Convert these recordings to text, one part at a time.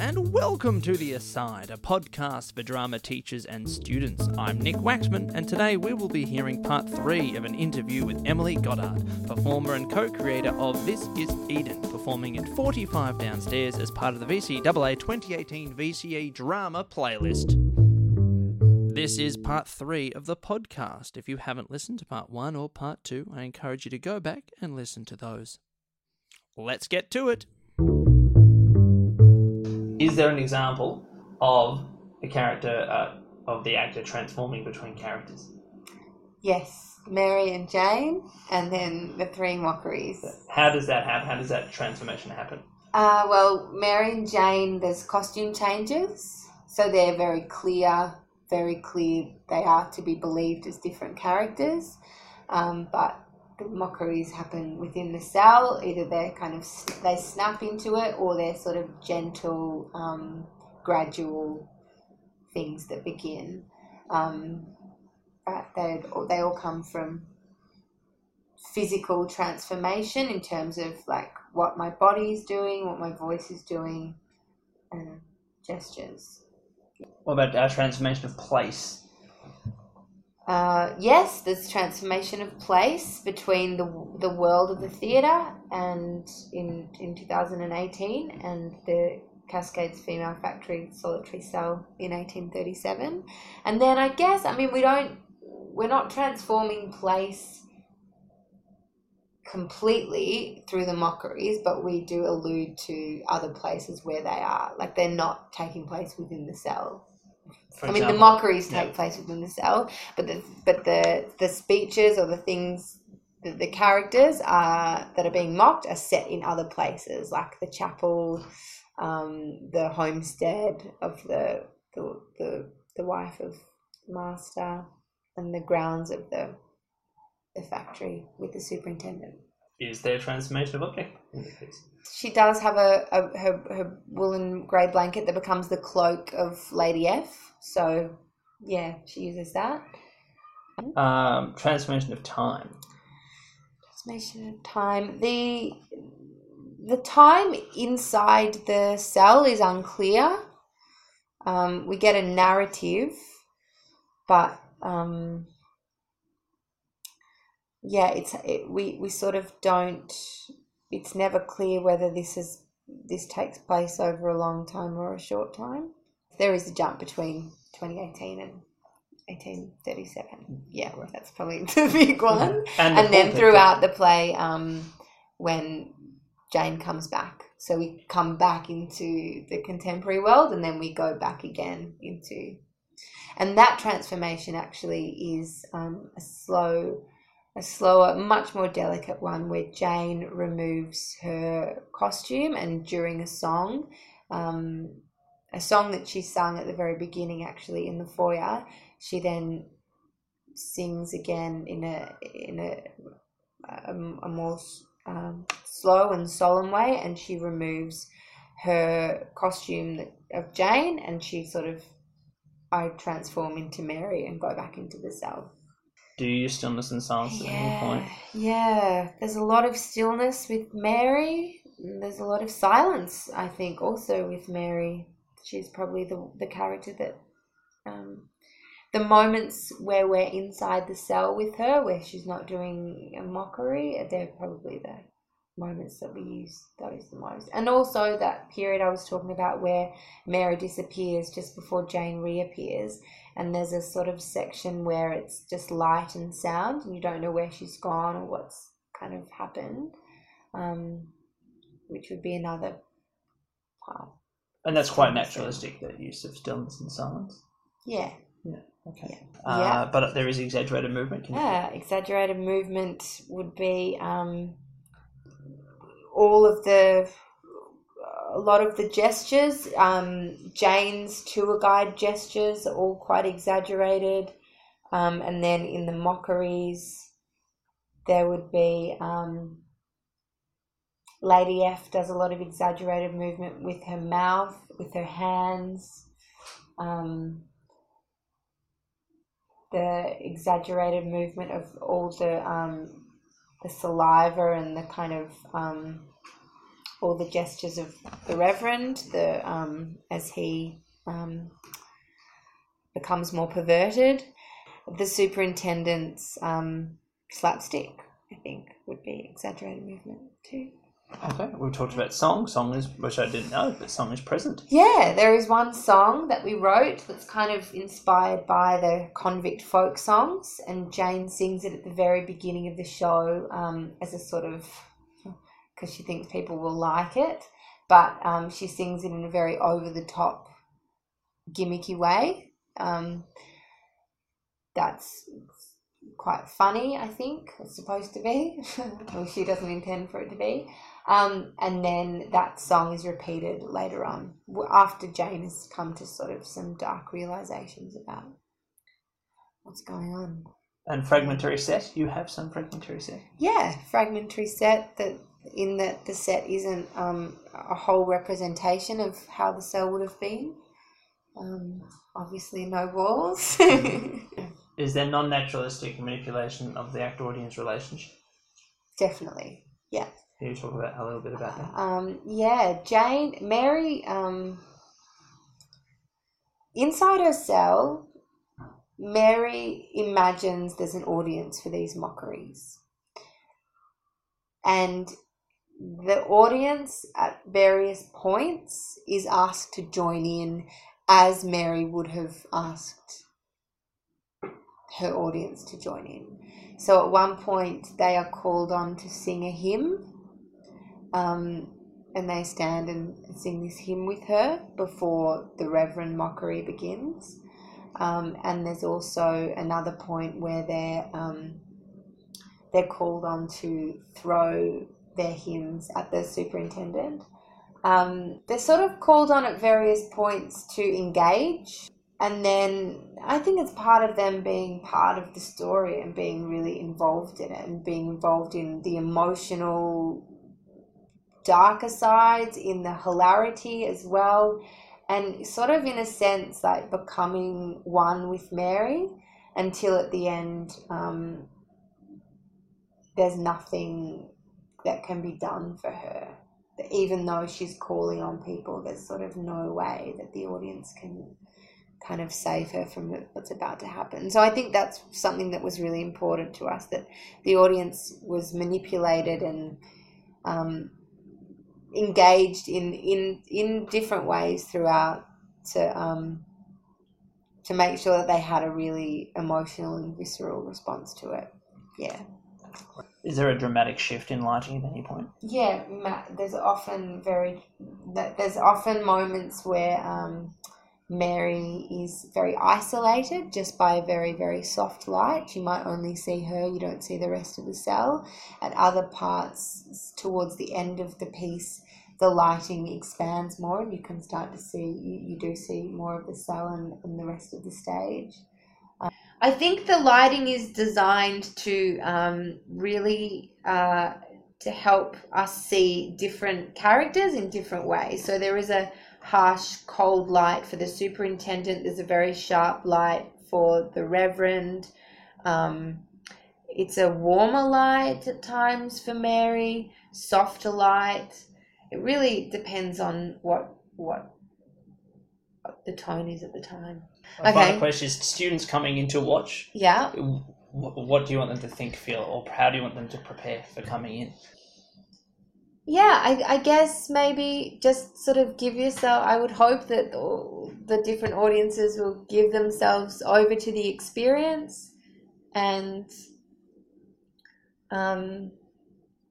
and welcome to The Aside, a podcast for drama teachers and students. I'm Nick Waxman, and today we will be hearing part three of an interview with Emily Goddard, performer and co creator of This Is Eden, performing at 45 Downstairs as part of the VCAA 2018 VCA Drama playlist. This is part three of the podcast. If you haven't listened to part one or part two, I encourage you to go back and listen to those. Let's get to it. Is there an example of the character uh, of the actor transforming between characters? Yes, Mary and Jane, and then the three mockeries. How does that happen? How does that transformation happen? Uh, well, Mary and Jane, there's costume changes, so they're very clear, very clear. They are to be believed as different characters, um, but mockeries happen within the cell. Either they're kind of they snap into it, or they're sort of gentle, um, gradual things that begin. Um, but they they all come from physical transformation in terms of like what my body is doing, what my voice is doing, and gestures. What about our transformation of place? Uh, yes, there's transformation of place between the the world of the theatre and in in 2018 and the Cascades Female Factory Solitary Cell in 1837. And then I guess I mean we don't we're not transforming place completely through the mockeries, but we do allude to other places where they are. Like they're not taking place within the cell. I mean, the mockeries take Yeah. place within the cell, but the but the the speeches or the things, the, the characters are that are being mocked are set in other places, like the chapel, um, the homestead of the the the, the wife of the master, and the grounds of the the factory with the superintendent. Is there transformation of object in this piece? She does have a, a her her woolen grey blanket that becomes the cloak of Lady F. So, yeah, she uses that. Um, transformation of time. Transformation of time. The the time inside the cell is unclear. Um, we get a narrative, but um, yeah, it's it, we we sort of don't. It's never clear whether this is this takes place over a long time or a short time. There is a jump between 2018 and 1837. Yeah, that's probably the big one. And, the then throughout the play um, when jane comes back. So we come back into the contemporary world and then we go back again into and that transformation actually is um, a slow a slower much more delicate one where jane removes her costume and during a song um, a song that she sung at the very beginning actually in the foyer she then sings again in a in a a, a more um, slow and solemn way, and she removes her costume of Jane, and she sort of I transform into Mary and go back into the cell. Do you stillness and silence at any point? yeah. There's a lot of stillness with Mary. There's a lot of silence, I think, also with Mary. She's probably the the character that um, the moments where we're inside the cell with her, where she's not doing a mockery, they're probably the moments that we use those the most. And also that period I was talking about where Mary disappears just before Jane reappears, and there's a sort of section where it's just light and sound, and you don't know where she's gone or what's kind of happened, um, which would be another part. And that's quite naturalistic, that use of stillness and silence. Yeah. Okay. Yeah. Uh, Yeah. But there is exaggerated movement. Can you- Yeah, exaggerated movement would be um, all of the, a lot of the gestures. Um, Jane's tour guide gestures are all quite exaggerated. Um, and then in the mockeries, there would be um, Lady F does a lot of exaggerated movement with her mouth, with her hands. Um, the exaggerated movement of all the um, the saliva and the kind of um, all the gestures of the Reverend, the um, as he um, becomes more perverted. The superintendent's um, slapstick, I think, would be exaggerated movement too. Okay, we've talked about song. Song is, which I didn't know, but song is present. Yeah, there is one song that we wrote that's kind of inspired by the convict folk songs, and Jane sings it at the very beginning of the show um, as a sort of because she thinks people will like it, but um, she sings it in a very over the top, gimmicky way. Um, that's quite funny, I think, it's supposed to be. well, she doesn't intend for it to be. Um, and then that song is repeated later on after Jane has come to sort of some dark realizations about what's going on. And fragmentary set, you have some fragmentary set. Yeah, fragmentary set that in that the set isn't um, a whole representation of how the cell would have been. Um, obviously, no walls. Is there non-naturalistic manipulation of the actor-audience relationship? Definitely, yeah. Can you talk about a little bit about that? Um, yeah, Jane, Mary, um, inside her cell, Mary imagines there's an audience for these mockeries. And the audience at various points is asked to join in as Mary would have asked her audience to join in. So at one point, they are called on to sing a hymn, um, and they stand and sing this hymn with her before the Reverend mockery begins. Um, and there's also another point where they're um, they're called on to throw their hymns at the superintendent. Um, they're sort of called on at various points to engage, and then I think it's part of them being part of the story and being really involved in it and being involved in the emotional darker sides, in the hilarity as well, and sort of in a sense like becoming one with Mary until at the end um, there's nothing that can be done for her. Even though she's calling on people, there's sort of no way that the audience can kind of save her from what's about to happen. So I think that's something that was really important to us that the audience was manipulated and um, engaged in, in in different ways throughout to um, to make sure that they had a really emotional and visceral response to it. Yeah. Is there a dramatic shift in lighting at any point? Yeah, there's often very there's often moments where um, Mary is very isolated just by a very very soft light. You might only see her; you don't see the rest of the cell. At other parts, towards the end of the piece, the lighting expands more, and you can start to see you, you do see more of the cell and, and the rest of the stage. I think the lighting is designed to um, really uh, to help us see different characters in different ways. So there is a harsh, cold light for the superintendent. There's a very sharp light for the reverend. Um, it's a warmer light at times for Mary, softer light. It really depends on what what, what the tone is at the time. My okay. final question is students coming in to watch. Yeah. What do you want them to think, feel, or how do you want them to prepare for coming in? Yeah, I, I guess maybe just sort of give yourself. I would hope that the, the different audiences will give themselves over to the experience, and um,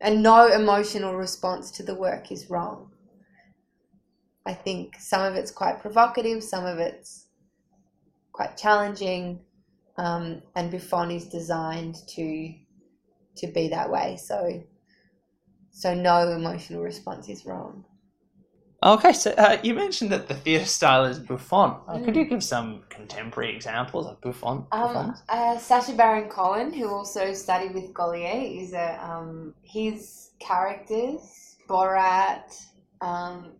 and no emotional response to the work is wrong. I think some of it's quite provocative, some of it's quite challenging, um, and Bouffon is designed to to be that way. So so no emotional response is wrong. Okay, so uh, you mentioned that the theatre style is Bouffon. Uh, mm. Could you give some contemporary examples of Bouffon? Um, uh, Sacha Baron Cohen, who also studied with Gaulier, is a um, his characters. Borat, um,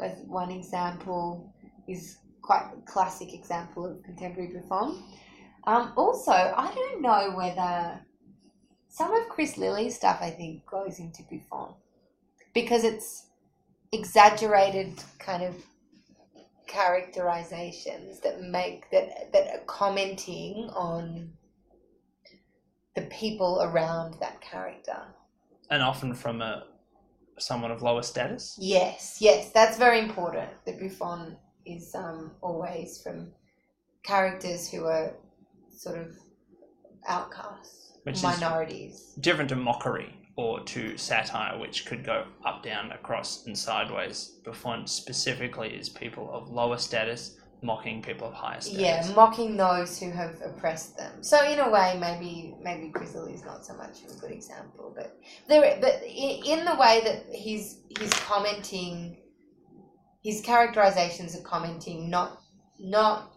as one example, is quite a classic example of contemporary Bouffon. Um, also, I don't know whether some of Chris Lilley's stuff I think goes into Bouffon because it's exaggerated kind of characterizations that make that that are commenting on the people around that character. And often from a someone of lower status. Yes, yes, that's very important. The Bouffon is um, always from characters who are sort of outcasts, Which is- Different to mockery or to satire, which could go up, down, across, and sideways. Bouffon specifically is people of lower status mocking people of higher status. Yeah, mocking those who have oppressed them. So in a way, maybe maybe Grizzle is not so much of a good example, but there, but in, in the way that he's he's commenting, his characterizations are commenting not not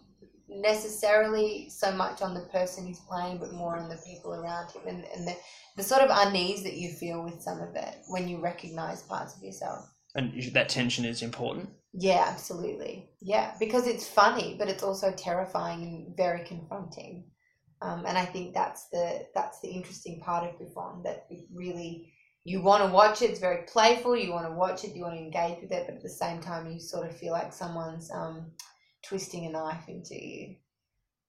necessarily so much on the person he's playing, but more on the people around him and, and the, the sort of unease that you feel with some of it when you recognize parts of yourself. And that tension is important. Yeah, absolutely. Yeah, because it's funny, but it's also terrifying and very confronting. Um, and I think that's the that's the interesting part of Bouffon that it really you want to watch it. It's very playful. You want to watch it. You want to engage with it, but at the same time, you sort of feel like someone's um, twisting a knife into you.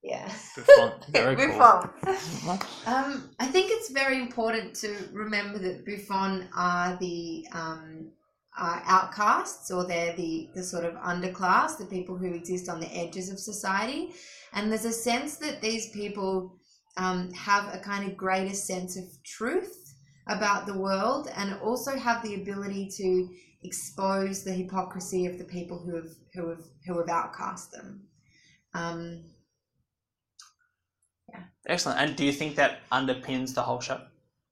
Yeah. Bouffon, very cool. Bouffon. Um, I think it's very important to remember that Bouffon are the um, are outcasts, or they're the, the sort of underclass, the people who exist on the edges of society. And there's a sense that these people um, have a kind of greater sense of truth about the world and also have the ability to expose the hypocrisy of the people who have who have who have outcast them. Um, Excellent. And do you think that underpins the whole show?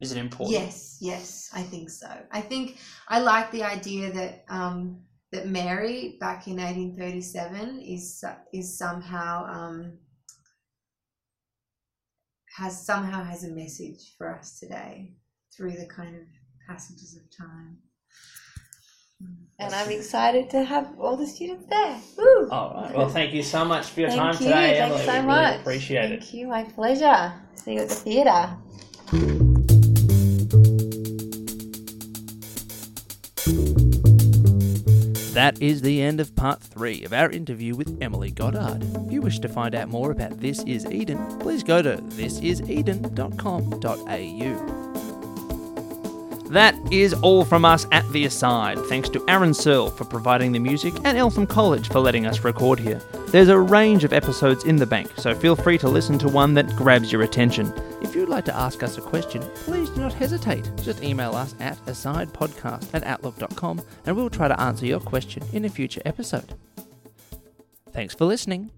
Is it important? Yes, yes, I think so. I think I like the idea that um, that Mary back in 1837 is is somehow um, has somehow has a message for us today through the kind of passages of time. And I'm excited to have all the students there. Woo! All right. Well, thank you so much for your Thank time you. today, Thanks Emily. so we really much. appreciate it. Thank you. My pleasure. See you at the theatre. That is the end of part three of our interview with Emily Goddard. If you wish to find out more about This Is Eden, please go to thisiseden.com.au. That is all from us at The Aside. Thanks to Aaron Searle for providing the music and Eltham College for letting us record here. There's a range of episodes in the bank, so feel free to listen to one that grabs your attention. If you'd like to ask us a question, please do not hesitate. Just email us at asidepodcast at outlook.com and we'll try to answer your question in a future episode. Thanks for listening.